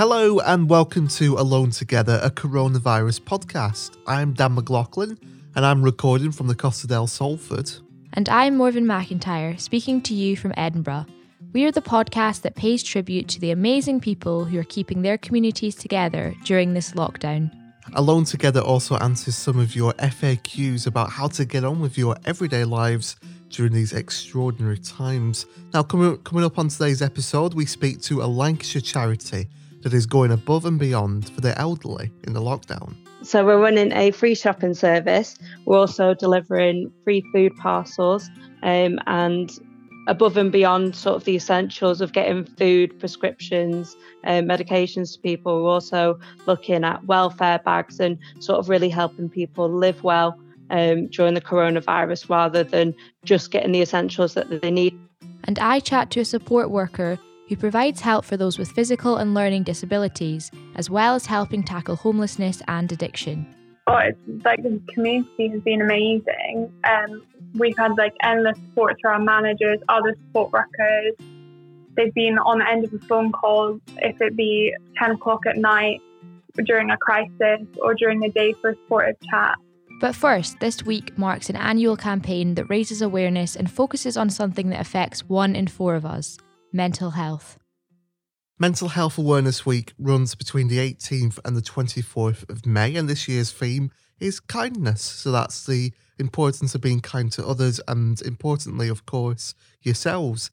Hello and welcome to Alone Together, a coronavirus podcast. I'm Dan McLaughlin and I'm recording from the Costa del Salford. And I'm Morven McIntyre, speaking to you from Edinburgh. We are the podcast that pays tribute to the amazing people who are keeping their communities together during this lockdown. Alone Together also answers some of your FAQs about how to get on with your everyday lives during these extraordinary times. Now, coming, coming up on today's episode, we speak to a Lancashire charity that is going above and beyond for the elderly in the lockdown. So we're running a free shopping service. We're also delivering free food parcels um, and above and beyond sort of the essentials of getting food, prescriptions, uh, medications to people. We're also looking at welfare bags and sort of really helping people live well um, during the coronavirus rather than just getting the essentials that they need. And I chat to a support worker who provides help for those with physical and learning disabilities, as well as helping tackle homelessness and addiction. Oh, it's like the community has been amazing. Um, we've had like endless support through our managers, other support workers. They've been on the end of a phone call, if it be 10 o'clock at night during a crisis or during the day for a supportive chat. But first, this week marks an annual campaign that raises awareness and focuses on something that affects one in four of us mental health. Mental Health Awareness Week runs between the 18th and the 24th of May, and this year's theme is kindness. So that's the importance of being kind to others and, importantly, of course, yourselves.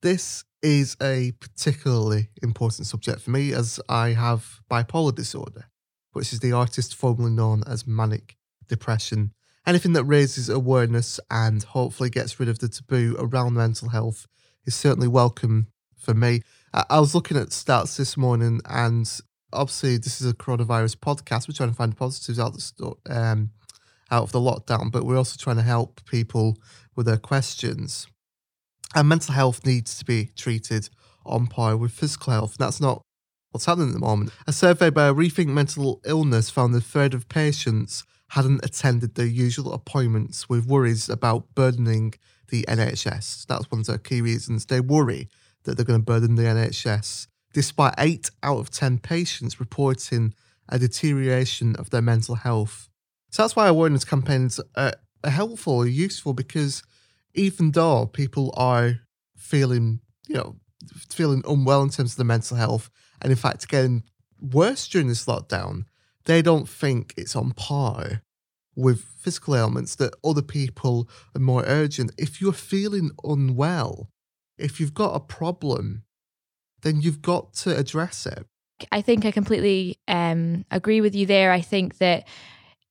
This is a particularly important subject for me as I have bipolar disorder, which is the artist formerly known as manic depression. Anything that raises awareness and hopefully gets rid of the taboo around mental health is certainly welcome for me. I was looking at stats this morning, and obviously this is a coronavirus podcast. We're trying to find positives out of the um, out of the lockdown, but we're also trying to help people with their questions. And mental health needs to be treated on par with physical health, and that's not what's happening at the moment. A survey by Rethink Mental Illness found that a third of patients hadn't attended their usual appointments with worries about burdening the NHS. That's one of the key reasons they worry that they're going to burden the NHS, despite eight out of 10 patients reporting a deterioration of their mental health. So that's why awareness campaigns are, are helpful or useful because even though people are feeling, you know, feeling unwell in terms of their mental health, and in fact getting worse during this lockdown, they don't think it's on par with physical ailments that other people are more urgent. If you're feeling unwell, if you've got a problem, then you've got to address it. I think I completely um, agree with you there. I think that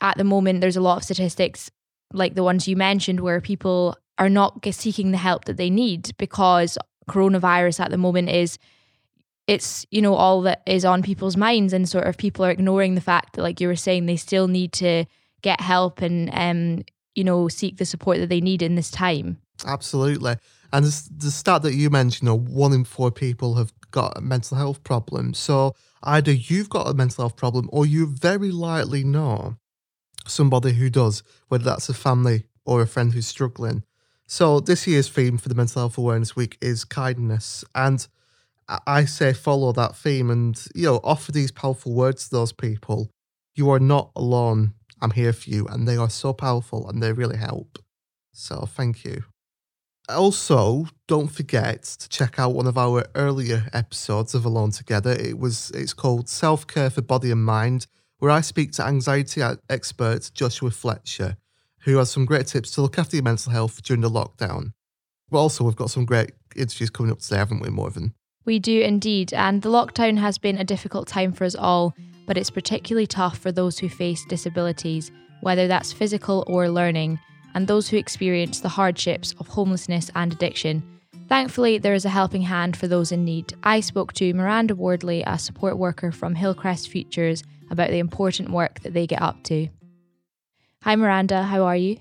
at the moment there's a lot of statistics like the ones you mentioned where people are not seeking the help that they need because coronavirus at the moment is it's you know all that is on people's minds and sort of people are ignoring the fact that like you were saying they still need to get help and um you know seek the support that they need in this time. Absolutely. And the stat that you mentioned you know one in four people have got a mental health problem. So either you've got a mental health problem or you very likely know somebody who does whether that's a family or a friend who's struggling. So this year's theme for the mental health awareness week is kindness. And I say follow that theme and you know offer these powerful words to those people. You are not alone. I'm here for you, and they are so powerful and they really help. So thank you. Also, don't forget to check out one of our earlier episodes of Alone Together. It was it's called Self Care for Body and Mind, where I speak to anxiety expert Joshua Fletcher, who has some great tips to look after your mental health during the lockdown. But also, we've got some great interviews coming up today, haven't we, Morven? We do indeed, and the lockdown has been a difficult time for us all, but it's particularly tough for those who face disabilities, whether that's physical or learning, and those who experience the hardships of homelessness and addiction. Thankfully, there is a helping hand for those in need. I spoke to Miranda Wardley, a support worker from Hillcrest Futures, about the important work that they get up to. Hi, Miranda, how are you?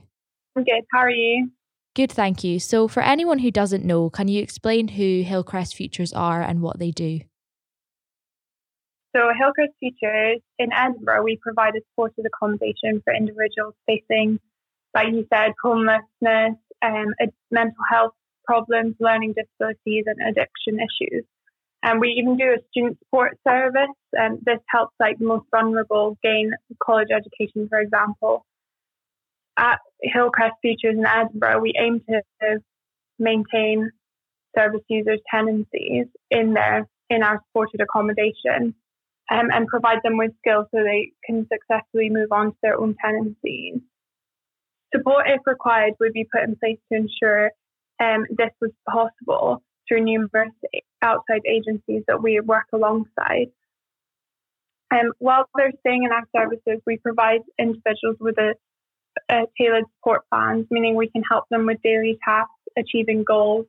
I'm good, how are you? Good, thank you. So, for anyone who doesn't know, can you explain who Hillcrest Futures are and what they do? So, Hillcrest Futures in Edinburgh, we provide a supported accommodation for individuals facing, like you said, homelessness, um, mental health problems, learning disabilities, and addiction issues. And we even do a student support service, and this helps like the most vulnerable gain college education, for example. At Hillcrest Futures in Edinburgh, we aim to maintain service users' tenancies in their in our supported accommodation um, and provide them with skills so they can successfully move on to their own tenancies. Support, if required, would be put in place to ensure um, this was possible through numerous outside agencies that we work alongside. Um, while they're staying in our services, we provide individuals with a, a tailored support plans, meaning we can help them with daily tasks, achieving goals,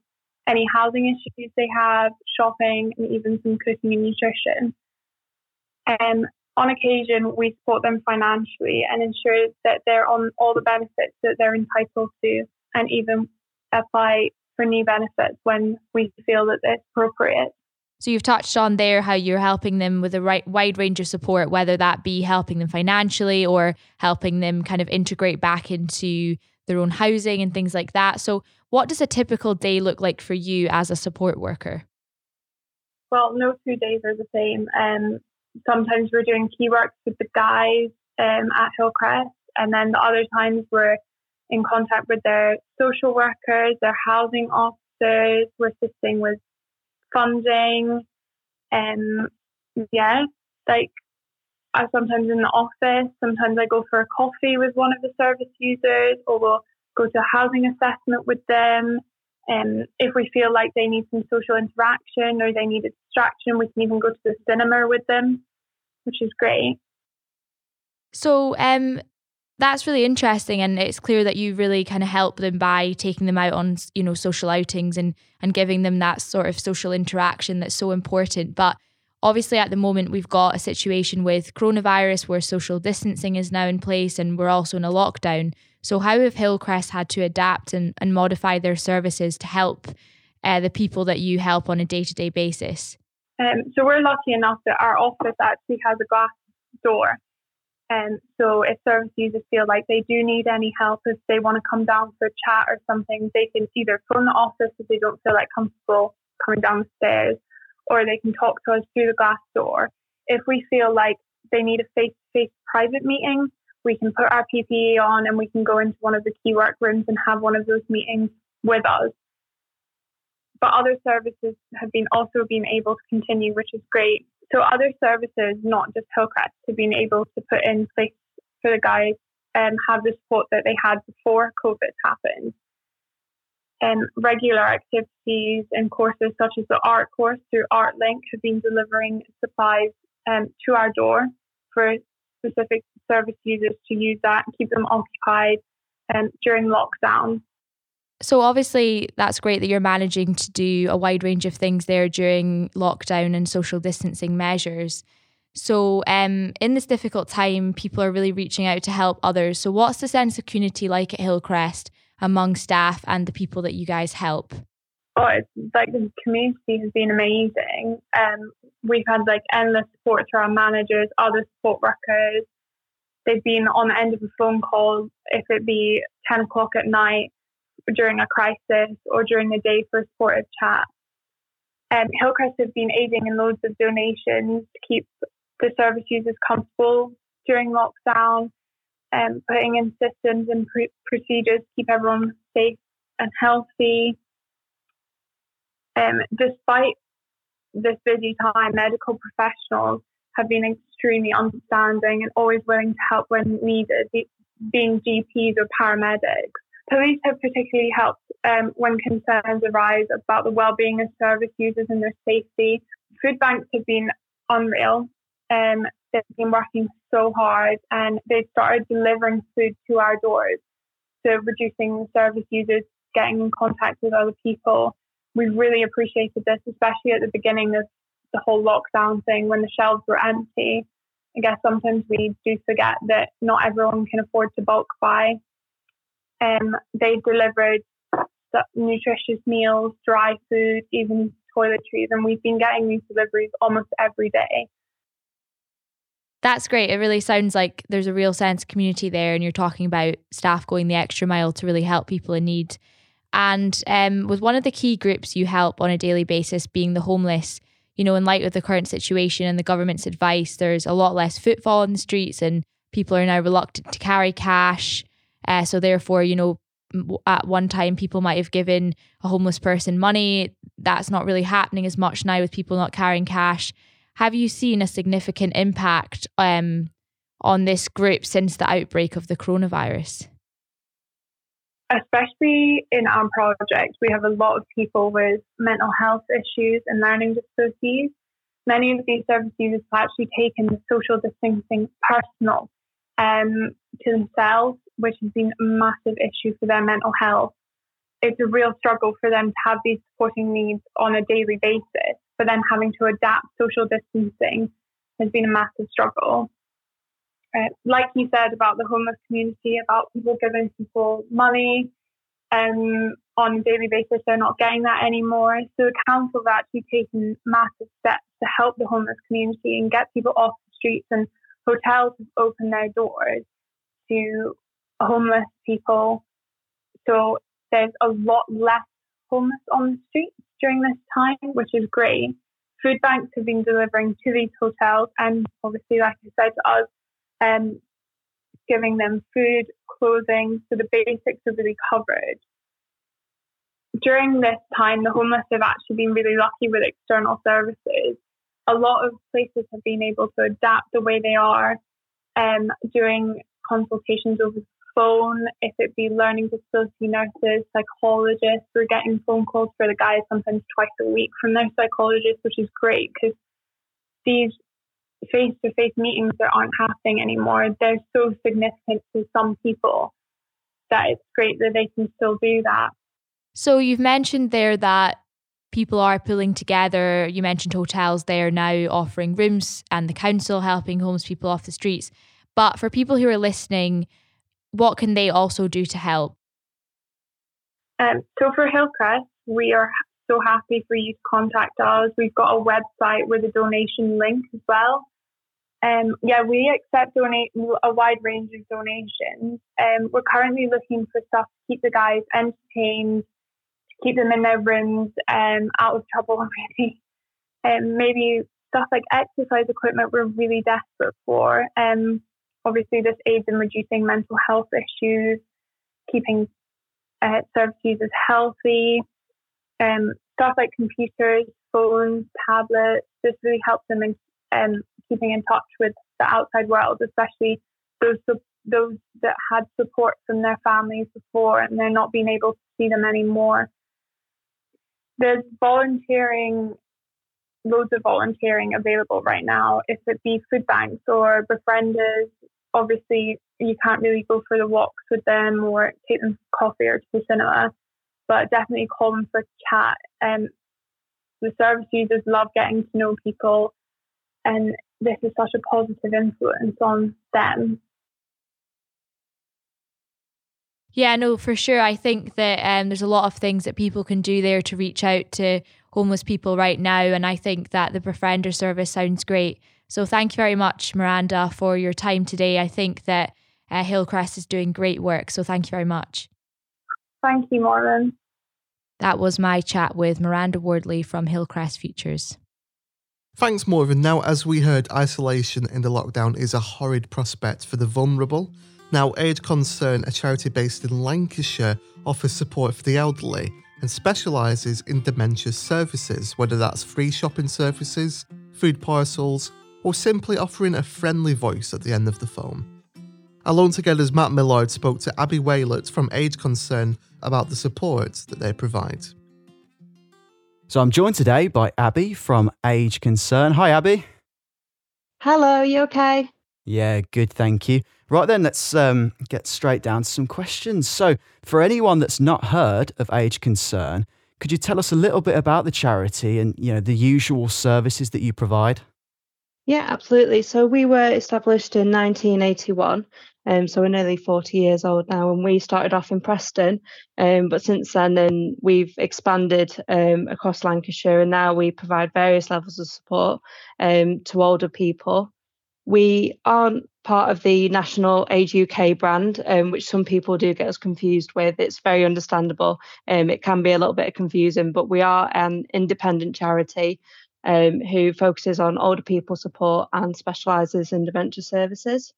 any housing issues they have, shopping, and even some cooking and nutrition. Um, on occasion, we support them financially and ensure that they're on all the benefits that they're entitled to, and even apply for new benefits when we feel that it's appropriate. So you've touched on there how you're helping them with a right, wide range of support, whether that be helping them financially or helping them kind of integrate back into their own housing and things like that. So what does a typical day look like for you as a support worker? Well, no two days are the same. Um, sometimes we're doing key works with the guys um, at Hillcrest, and then the other times we're in contact with their social workers, their housing officers, we're assisting with funding. Um, yeah, like I sometimes in the office, sometimes I go for a coffee with one of the service users, or we'll go to a housing assessment with them. Um, if we feel like they need some social interaction or they need a distraction, we can even go to the cinema with them, which is great. So, um, that's really interesting and it's clear that you really kind of help them by taking them out on you know social outings and and giving them that sort of social interaction that's so important but obviously at the moment we've got a situation with coronavirus where social distancing is now in place and we're also in a lockdown so how have hillcrest had to adapt and, and modify their services to help uh, the people that you help on a day-to-day basis um, so we're lucky enough that our office actually has a glass door and so if service users feel like they do need any help, if they want to come down for a chat or something, they can either phone the office if they don't feel like comfortable coming down the stairs, or they can talk to us through the glass door. If we feel like they need a face-to-face private meeting, we can put our PPE on and we can go into one of the key work rooms and have one of those meetings with us. But other services have been also been able to continue, which is great. So other services, not just Hillcrest, have been able to put in place for the guys and um, have the support that they had before COVID happened. And um, regular activities and courses such as the art course through ArtLink have been delivering supplies um, to our door for specific service users to use that and keep them occupied um, during lockdown. So obviously that's great that you're managing to do a wide range of things there during lockdown and social distancing measures. So um, in this difficult time, people are really reaching out to help others. So what's the sense of community like at Hillcrest among staff and the people that you guys help? It's like the community has been amazing. Um, we've had like endless support through our managers, other support workers. They've been on the end of a phone call, if it be 10 o'clock at night, during a crisis or during the day for a supportive chat. Um, Hillcrest have been aiding in loads of donations to keep the service users comfortable during lockdown, um, putting in systems and pr- procedures to keep everyone safe and healthy. Um, despite this busy time, medical professionals have been extremely understanding and always willing to help when needed, being GPs or paramedics. Police have particularly helped um, when concerns arise about the well-being of service users and their safety. Food banks have been unreal. Um, they've been working so hard and they've started delivering food to our doors. So reducing service users getting in contact with other people. We really appreciated this, especially at the beginning of the whole lockdown thing when the shelves were empty. I guess sometimes we do forget that not everyone can afford to bulk buy um, they delivered nutritious meals, dry food, even toiletries, and we've been getting these deliveries almost every day. That's great. It really sounds like there's a real sense of community there, and you're talking about staff going the extra mile to really help people in need. And um, with one of the key groups you help on a daily basis being the homeless, you know, in light of the current situation and the government's advice, there's a lot less footfall in the streets and people are now reluctant to carry cash. Uh, so therefore, you know, at one time people might have given a homeless person money. That's not really happening as much now with people not carrying cash. Have you seen a significant impact um, on this group since the outbreak of the coronavirus? Especially in our project, we have a lot of people with mental health issues and learning difficulties. Many of these service users have actually taken the social distancing personal um, to themselves, which has been a massive issue for their mental health. It's a real struggle for them to have these supporting needs on a daily basis, but then having to adapt social distancing has been a massive struggle. Uh, like you said about the homeless community, about people giving people money um, on a daily basis, they're not getting that anymore. So the council have actually taken massive steps to help the homeless community and get people off the streets and hotels have opened their doors to homeless people. So there's a lot less homeless on the streets during this time, which is great. Food banks have been delivering to these hotels, and obviously, like I said to us, um, giving them food, clothing, so the basics are really covered. During this time, the homeless have actually been really lucky with external services a lot of places have been able to adapt the way they are um, doing consultations over the phone, if it be learning disability nurses, psychologists. We're getting phone calls for the guys sometimes twice a week from their psychologists, which is great because these face to face meetings that aren't happening anymore, they're so significant to some people that it's great that they can still do that. So you've mentioned there that people are pulling together. You mentioned hotels, they are now offering rooms and the council helping homeless people off the streets. But for people who are listening, what can they also do to help? Um, so for Hillcrest, we are so happy for you to contact us. We've got a website with a donation link as well. Um, yeah, we accept donate a wide range of donations. Um, we're currently looking for stuff to keep the guys entertained, to keep them in their rooms um, out of trouble really. Um, maybe stuff like exercise equipment we're really desperate for. Um, obviously, this aids in reducing mental health issues, keeping uh, service users healthy. Um, stuff like computers, phones, tablets. This really helps them in um, keeping in touch with the outside world, especially those those that had support from their families before and they're not being able to see them anymore there's volunteering, loads of volunteering available right now. If it be food banks or befrienders, obviously you can't really go for the walks with them or take them for coffee or to the cinema, but definitely call them for a chat. And um, the service users love getting to know people, and this is such a positive influence on them. Yeah, no, for sure. I think that um, there's a lot of things that people can do there to reach out to homeless people right now. And I think that the Befriender service sounds great. So thank you very much, Miranda, for your time today. I think that uh, Hillcrest is doing great work. So thank you very much. Thank you, Morven. That was my chat with Miranda Wardley from Hillcrest Futures. Thanks, Morven. Now, as we heard, isolation in the lockdown is a horrid prospect for the vulnerable. Now, Age Concern, a charity based in Lancashire, offers support for the elderly and specialises in dementia services, whether that's free shopping services, food parcels, or simply offering a friendly voice at the end of the phone. Alone Together's Matt Millard spoke to Abby Waylett from Age Concern about the support that they provide. So I'm joined today by Abby from Age Concern. Hi, Abby. Hello, you okay? Yeah, good, thank you. Right then, let's um, get straight down to some questions. So, for anyone that's not heard of Age Concern, could you tell us a little bit about the charity and you know the usual services that you provide? Yeah, absolutely. So we were established in 1981, um, so we're nearly 40 years old now, and we started off in Preston. Um, but since then, then we've expanded um, across Lancashire, and now we provide various levels of support um, to older people. We aren't part of the National Age UK brand, um, which some people do get us confused with. It's very understandable. Um, it can be a little bit confusing, but we are an independent charity. um, who focuses on older people support and specialises in dementia services.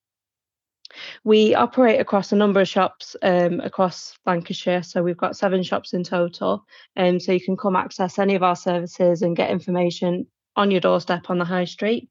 We operate across a number of shops um, across Lancashire, so we've got seven shops in total. Um, so you can come access any of our services and get information on your doorstep on the high street.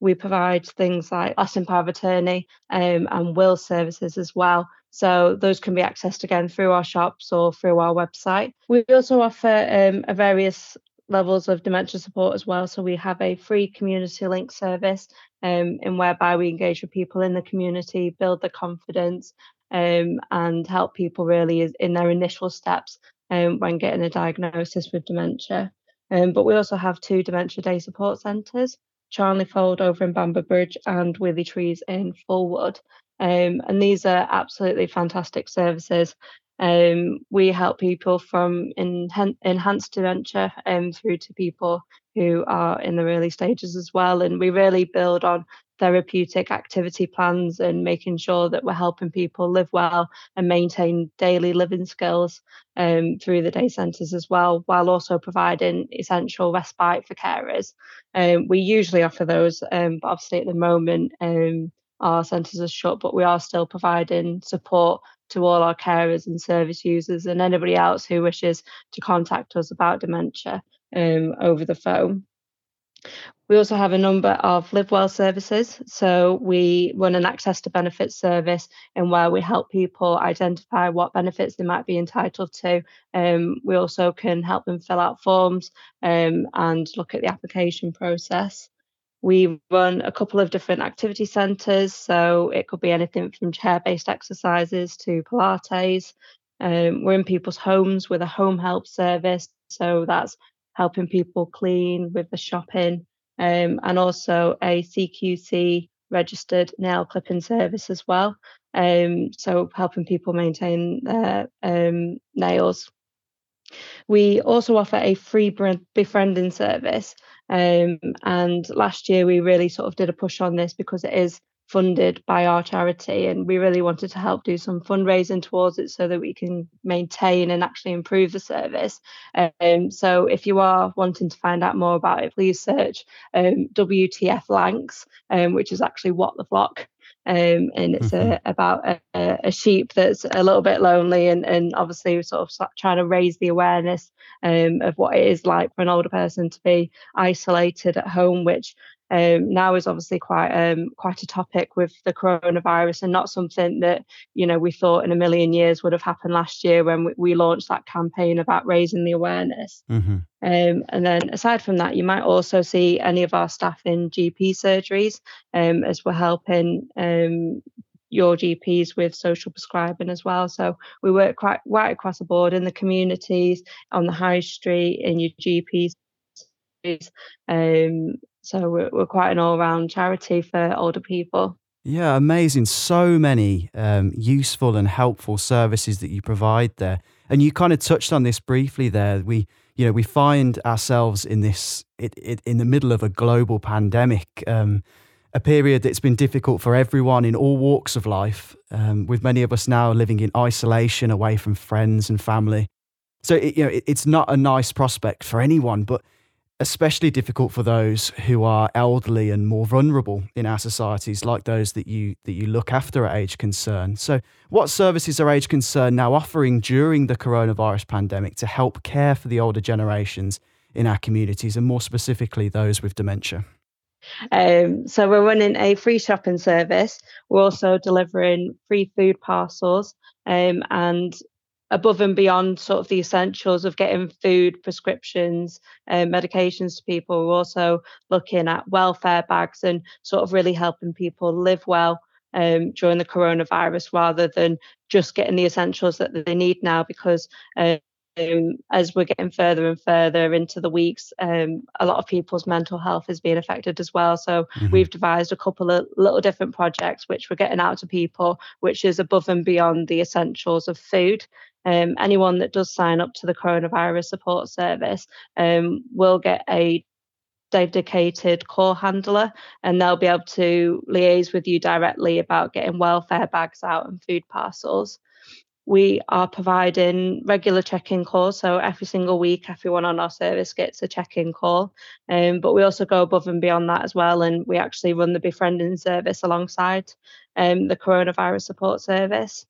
We provide things like lasting power of attorney um, and will services as well. So those can be accessed again through our shops or through our website. We also offer um, a various levels of dementia support as well. So we have a free community link service um, in whereby we engage with people in the community, build the confidence, um, and help people really in their initial steps um, when getting a diagnosis with dementia. Um, but we also have two dementia day support centres, Charnley Fold over in Bamber Bridge and Withy Trees in Fulwood. Um, and these are absolutely fantastic services um, we help people from enhanced dementia um, through to people who are in the early stages as well. And we really build on therapeutic activity plans and making sure that we're helping people live well and maintain daily living skills um, through the day centres as well, while also providing essential respite for carers. Um, we usually offer those, um, but obviously at the moment, um, our centres are shut, but we are still providing support to all our carers and service users and anybody else who wishes to contact us about dementia um, over the phone. We also have a number of Live Well services. So we run an access to benefits service and where we help people identify what benefits they might be entitled to. Um, we also can help them fill out forms um, and look at the application process. We run a couple of different activity centres, so it could be anything from chair based exercises to Pilates. Um, we're in people's homes with a home help service, so that's helping people clean with the shopping, um, and also a CQC registered nail clipping service as well. Um, so helping people maintain their um, nails. We also offer a free befriending service. Um, and last year we really sort of did a push on this because it is funded by our charity and we really wanted to help do some fundraising towards it so that we can maintain and actually improve the service um, so if you are wanting to find out more about it please search um, wtf Lancs um, which is actually what the flock um, and it's mm-hmm. a, about a, a, sheep that's a little bit lonely and, and obviously sort of trying to raise the awareness um, of what it is like for an older person to be isolated at home, which um, now is obviously quite um, quite a topic with the coronavirus and not something that you know we thought in a million years would have happened last year when we, we launched that campaign about raising the awareness. Mm-hmm. Um, and then aside from that, you might also see any of our staff in GP surgeries um, as we're helping um, your GPs with social prescribing as well. So we work quite right across the board in the communities, on the high street, in your GPs. Um, so we're, we're quite an all round charity for older people. Yeah, amazing. So many um, useful and helpful services that you provide there. And you kind of touched on this briefly there. We, you know, we find ourselves in this, it, it, in the middle of a global pandemic, um, a period that's been difficult for everyone in all walks of life, um, with many of us now living in isolation away from friends and family. So, it, you know, it, it's not a nice prospect for anyone, but especially difficult for those who are elderly and more vulnerable in our societies, like those that you that you look after at Age Concern. So, what services are Age Concern now offering during the coronavirus pandemic to help care for the older generations in our communities, and more specifically those with dementia? Um, so we're running a free shopping service. We're also delivering free food parcels um, and above and beyond sort of the essentials of getting food, prescriptions, um, medications to people. We're also looking at welfare bags and sort of really helping people live well um, during the coronavirus rather than just getting the essentials that they need now because uh, um, as we're getting further and further into the weeks, um, a lot of people's mental health is being affected as well. So mm-hmm. we've devised a couple of little different projects which we're getting out to people, which is above and beyond the essentials of food. Um, anyone that does sign up to the coronavirus support service um, will get a dedicated call handler and they'll be able to liaise with you directly about getting welfare bags out and food parcels. we are providing regular check-in calls. So every single week, everyone on our service gets a check-in call. Um, but we also go above and beyond that as well, and we actually run the befriending service alongside um, the coronavirus support service.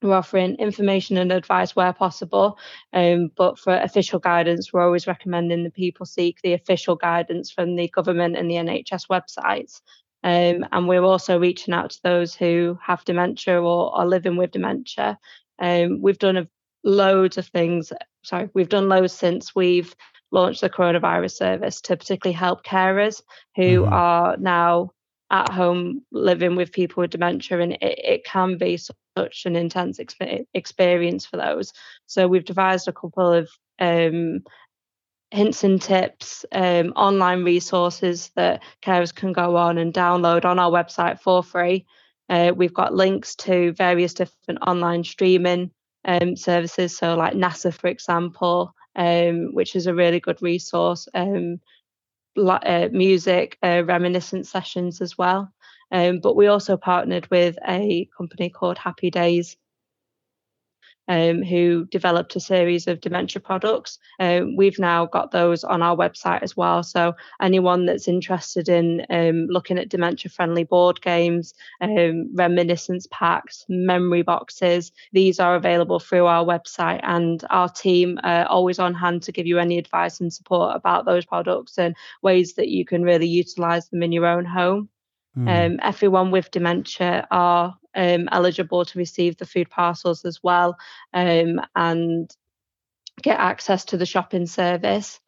We're offering information and advice where possible, um, but for official guidance, we're always recommending that people seek the official guidance from the government and the NHS websites. Um, and we're also reaching out to those who have dementia or are living with dementia. Um, we've done a, loads of things. Sorry, we've done loads since we've launched the coronavirus service to particularly help carers who mm-hmm. are now at home living with people with dementia, and it, it can be such an intense exp- experience for those. So we've devised a couple of um, hints and tips, um, online resources that carers can go on and download on our website for free. Uh, we've got links to various different online streaming um, services, so like NASA, for example, um, which is a really good resource. Um, uh, music, uh, reminiscence sessions as well. Um, but we also partnered with a company called Happy Days, um, who developed a series of dementia products. Um, we've now got those on our website as well. So anyone that's interested in um, looking at dementia-friendly board games, um, reminiscence packs, memory boxes, these are available through our website, and our team are always on hand to give you any advice and support about those products and ways that you can really utilize them in your own home. Mm. Um, everyone with dementia are um, eligible to receive the food parcels as well um, and get access to the shopping service.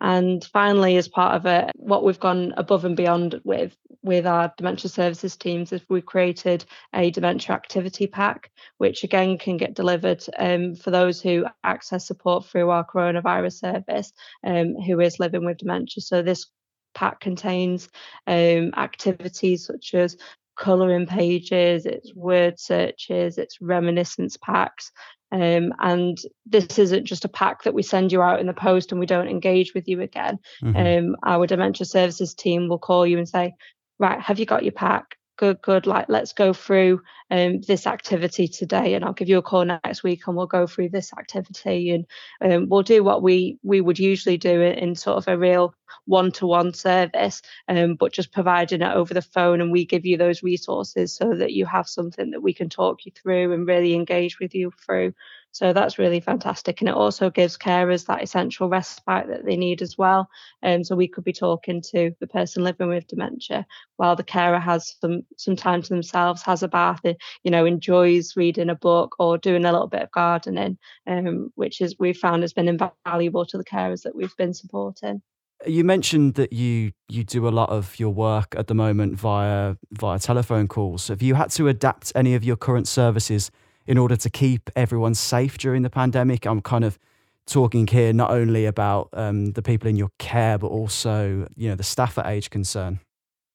And finally, as part of it, what we've gone above and beyond with with our dementia services teams is we created a dementia activity pack, which again can get delivered um, for those who access support through our coronavirus service, um, who is living with dementia. So this pack contains um, activities such as colouring pages, it's word searches, it's reminiscence packs. Um, and this isn't just a pack that we send you out in the post and we don't engage with you again. Mm-hmm. Um, our dementia services team will call you and say, Right, have you got your pack? Good, good. Like, let's go through um, this activity today, and I'll give you a call next week, and we'll go through this activity, and um, we'll do what we we would usually do in, in sort of a real one-to-one service, um, but just providing it over the phone, and we give you those resources so that you have something that we can talk you through and really engage with you through. So that's really fantastic. And it also gives carers that essential respite that they need as well. And um, so we could be talking to the person living with dementia while the carer has some some time to themselves, has a bath, you know, enjoys reading a book or doing a little bit of gardening, um, which is we've found has been invaluable to the carers that we've been supporting. You mentioned that you you do a lot of your work at the moment via via telephone calls. Have you had to adapt any of your current services in order to keep everyone safe during the pandemic. I'm kind of talking here not only about um, the people in your care, but also you know the staff at Age Concern.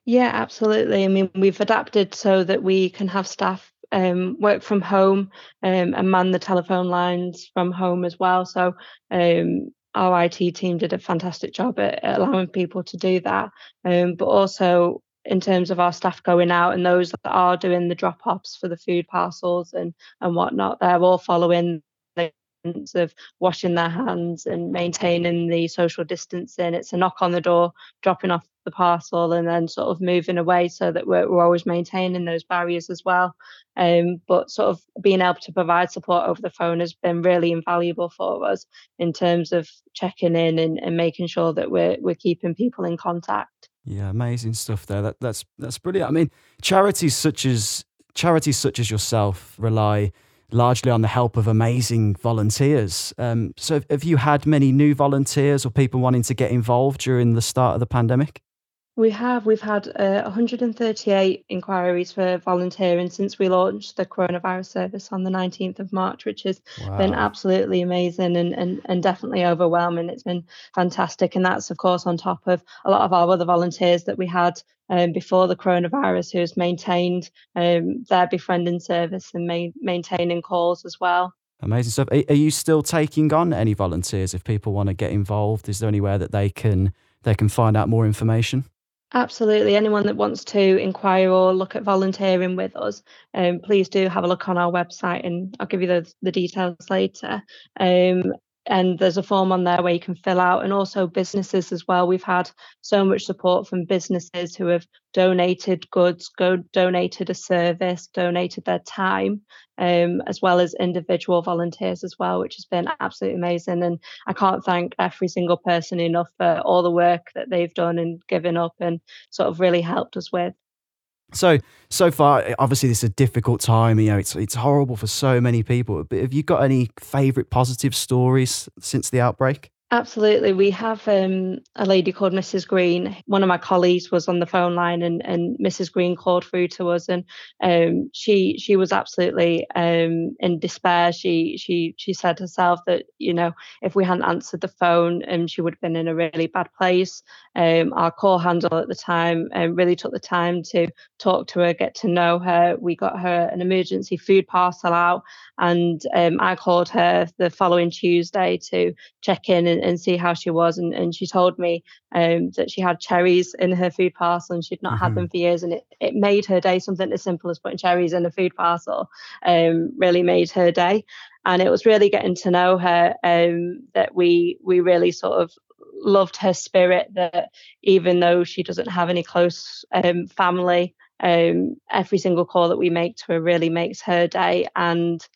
Yeah, absolutely. I mean, we've adapted so that we can have staff um, work from home um, and man the telephone lines from home as well. So um, our IT team did a fantastic job at, at allowing people to do that. Um, but also in terms of our staff going out and those that are doing the drop offs for the food parcels and and whatnot they're all following the of washing their hands and maintaining the social distancing. It's a knock on the door dropping off the parcel and then sort of moving away so that we're, we're always maintaining those barriers as well. Um, but sort of being able to provide support over the phone has been really invaluable for us in terms of checking in and, and making sure that we're we're keeping people in contact yeah, amazing stuff there. That, that's that's brilliant. I mean, charities such as charities such as yourself rely largely on the help of amazing volunteers. Um, so, have you had many new volunteers or people wanting to get involved during the start of the pandemic? We have. We've had uh, 138 inquiries for volunteering since we launched the coronavirus service on the 19th of March, which has wow. been absolutely amazing and, and, and definitely overwhelming. It's been fantastic. And that's, of course, on top of a lot of our other volunteers that we had um, before the coronavirus who has maintained um, their befriending service and ma- maintaining calls as well. Amazing stuff. Are, are you still taking on any volunteers if people want to get involved? Is there anywhere that they can they can find out more information? Absolutely. Anyone that wants to inquire or look at volunteering with us, um, please do have a look on our website and I'll give you the, the details later. Um, and there's a form on there where you can fill out. And also businesses as well. We've had so much support from businesses who have donated goods go donated a service donated their time um, as well as individual volunteers as well which has been absolutely amazing. And i can't thank every single person enough for all the work that they've done and given up and sort of really helped us with so so far, eh, obviously, this is a difficult time. You know, it's it's horrible for so many people. But have you got any favourite positive stories since the outbreak? Absolutely. We have um, a lady called Mrs. Green. One of my colleagues was on the phone line and, and Mrs. Green called through to us and um, she she was absolutely um, in despair. She she she said herself that, you know, if we hadn't answered the phone, um, she would have been in a really bad place. Um, our call handle at the time um, really took the time to talk to her, get to know her. We got her an emergency food parcel out and um, I called her the following Tuesday to check in and, and see how she was. And, and she told me um, that she had cherries in her food parcel and she'd not mm-hmm. had them for years. And it, it made her day something as simple as putting cherries in a food parcel um, really made her day. And it was really getting to know her um, that we we really sort of loved her spirit that even though she doesn't have any close um, family um, every single call that we make to her really makes her day and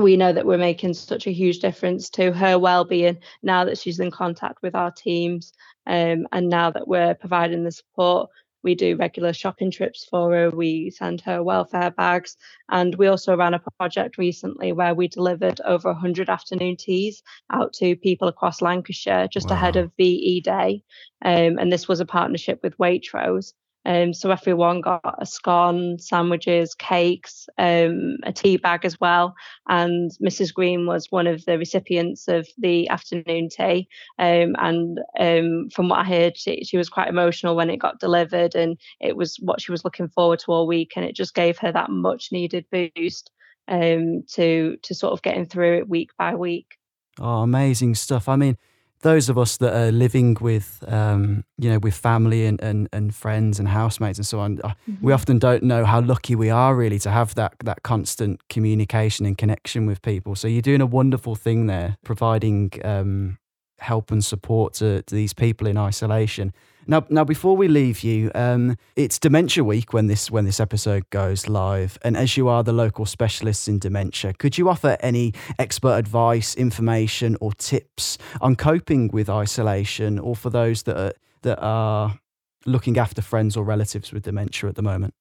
we know that we're making such a huge difference to her well-being now that she's in contact with our teams um, and now that we're providing the support we do regular shopping trips for her we send her welfare bags and we also ran a project recently where we delivered over 100 afternoon teas out to people across lancashire just wow. ahead of ve day um, and this was a partnership with waitrose um, so everyone got a scone, sandwiches, cakes, um, a tea bag as well. And Mrs. Green was one of the recipients of the afternoon tea. Um, and um, from what I heard, she, she, was quite emotional when it got delivered, and it was what she was looking forward to all week. And it just gave her that much needed boost um, to to sort of getting through it week by week. Oh, amazing stuff! I mean those of us that are living with, um, you know, with family and, and, and friends and housemates and so on, uh, mm-hmm. we often don't know how lucky we are really to have that that constant communication and connection with people. So you're doing a wonderful thing there, providing um, help and support to, to these people in isolation. Now, now before we leave you, um, it's Dementia Week when this when this episode goes live, and as you are the local specialists in dementia, could you offer any expert advice, information, or tips on coping with isolation, or for those that are that are looking after friends or relatives with dementia at the moment?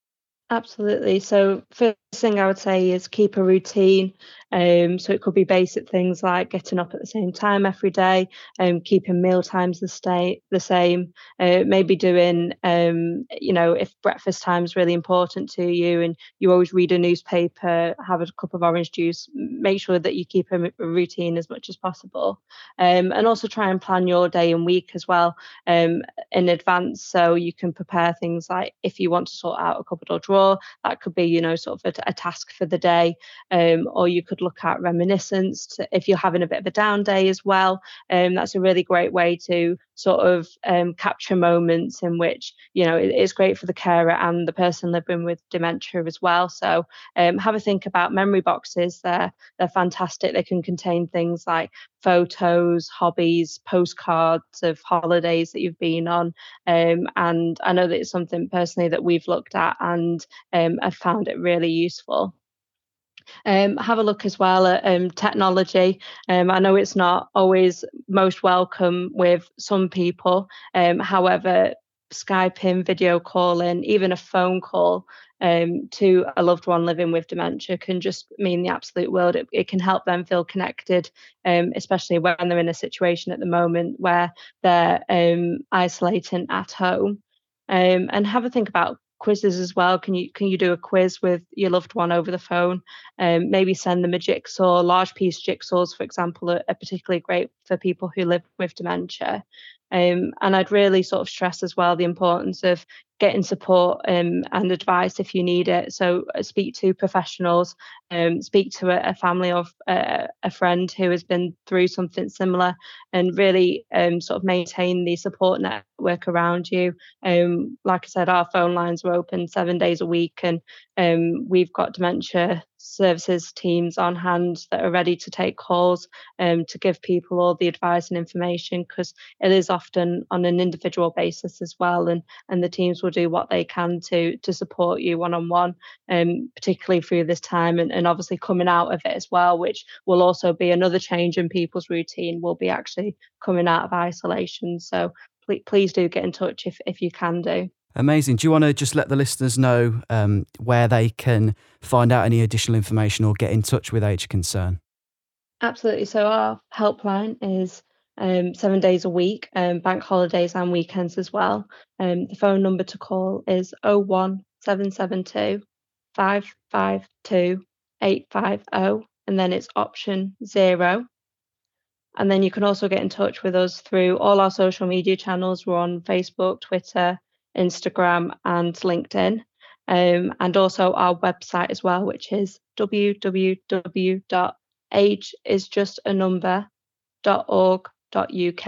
Absolutely. So, first thing I would say is keep a routine. Um, so it could be basic things like getting up at the same time every day, um, keeping meal times the stay the same. Uh, maybe doing, um, you know, if breakfast time is really important to you and you always read a newspaper, have a cup of orange juice. Make sure that you keep a, routine as much as possible, um, and also try and plan your day and week as well um, in advance, so you can prepare things like if you want to sort out a cupboard or drawer, that could be, you know, sort of a, a task for the day, um, or you could look at reminiscence to, if you're having a bit of a down day as well. Um, that's a really great way to sort of um, capture moments in which you know it, it's great for the carer and the person living with dementia as well. So um, have a think about memory boxes. They're they're fantastic. They can contain things like photos, hobbies, postcards of holidays that you've been on. Um, and I know that it's something personally that we've looked at and um, I've found it really useful. Um, have a look as well at um, technology. Um, I know it's not always most welcome with some people. Um, however, Skyping, video calling, even a phone call um, to a loved one living with dementia can just mean the absolute world. It, it can help them feel connected, um, especially when they're in a situation at the moment where they're isolating at home. and have a think about quizzes as well. Can you can you do a quiz with your loved one over the phone? Um, maybe send them a jigsaw. Large piece jigsaws, for example, are, are, particularly great for people who live with dementia. Um, and I'd really sort of stress as well the importance of getting support um, and advice if you need it. So uh, speak to professionals, um, speak to a, a family or uh, a friend who has been through something similar, and really um, sort of maintain the support network around you. Um, like I said, our phone lines are open seven days a week, and um, we've got dementia services teams on hand that are ready to take calls um, to give people all the advice and information because it is often on an individual basis as well and and the teams will do what they can to to support you one on one um particularly through this time and, and obviously coming out of it as well which will also be another change in people's routine will be actually coming out of isolation. So please, please do get in touch if if you can do Amazing. Do you want to just let the listeners know um, where they can find out any additional information or get in touch with Age Concern? Absolutely. So our helpline is um, seven days a week, um, bank holidays and weekends as well. Um, the phone number to call is 01772 552 850, and then it's option zero. And then you can also get in touch with us through all our social media channels. We're on Facebook, Twitter, Instagram, and LinkedIn. Um, and also our website as well, which is www.ageisjustanumber.org uk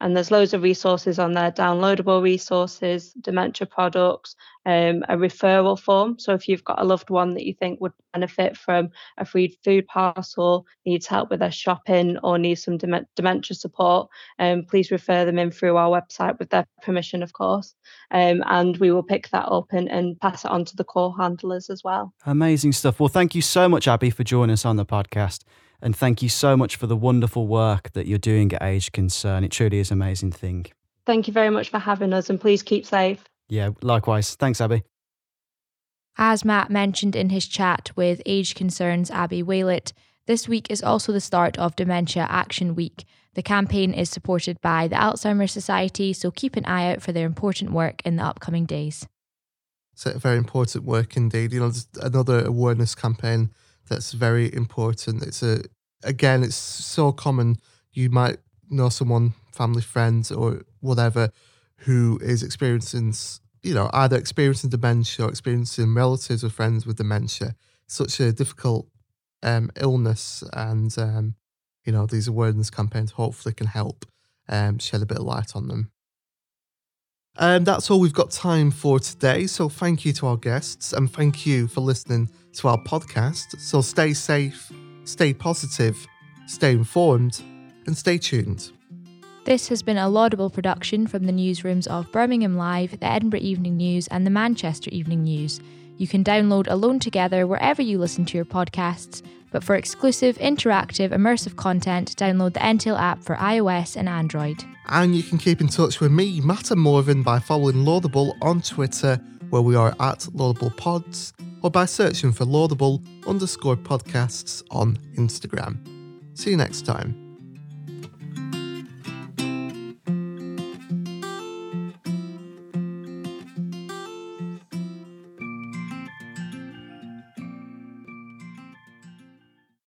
and there's loads of resources on there downloadable resources dementia products um, a referral form. So if you've got a loved one that you think would benefit from a free food parcel needs help with their shopping or needs some dem- dementia support um, please refer them in through our website with their permission of course. Um, and we will pick that up and, and pass it on to the call handlers as well. Amazing stuff. Well thank you so much abby for joining us on the podcast and thank you so much for the wonderful work that you're doing at Age Concern. It truly is an amazing thing. Thank you very much for having us and please keep safe. Yeah, likewise. Thanks, Abby. As Matt mentioned in his chat with Age Concerns Abby Waylett, this week is also the start of Dementia Action Week. The campaign is supported by the Alzheimer's Society, so keep an eye out for their important work in the upcoming days. It's a very important work indeed. You know, another awareness campaign that's very important. It's a again, it's so common. You might know someone, family, friends, or whatever, who is experiencing, you know, either experiencing dementia or experiencing relatives or friends with dementia. Such a difficult um, illness, and um, you know, these awareness campaigns hopefully can help um, shed a bit of light on them. And that's all we've got time for today. So thank you to our guests and thank you for listening to our podcast. So stay safe, stay positive, stay informed, and stay tuned. This has been a laudable production from the newsrooms of Birmingham Live, the Edinburgh Evening News, and the Manchester Evening News. You can download Alone Together wherever you listen to your podcasts, but for exclusive, interactive, immersive content, download the Entale app for iOS and Android. And you can keep in touch with me, Matt and Morven, by following Laudable on Twitter, where we are at Laudable Pods, or by searching for Laudable underscore podcasts on Instagram. See you next time.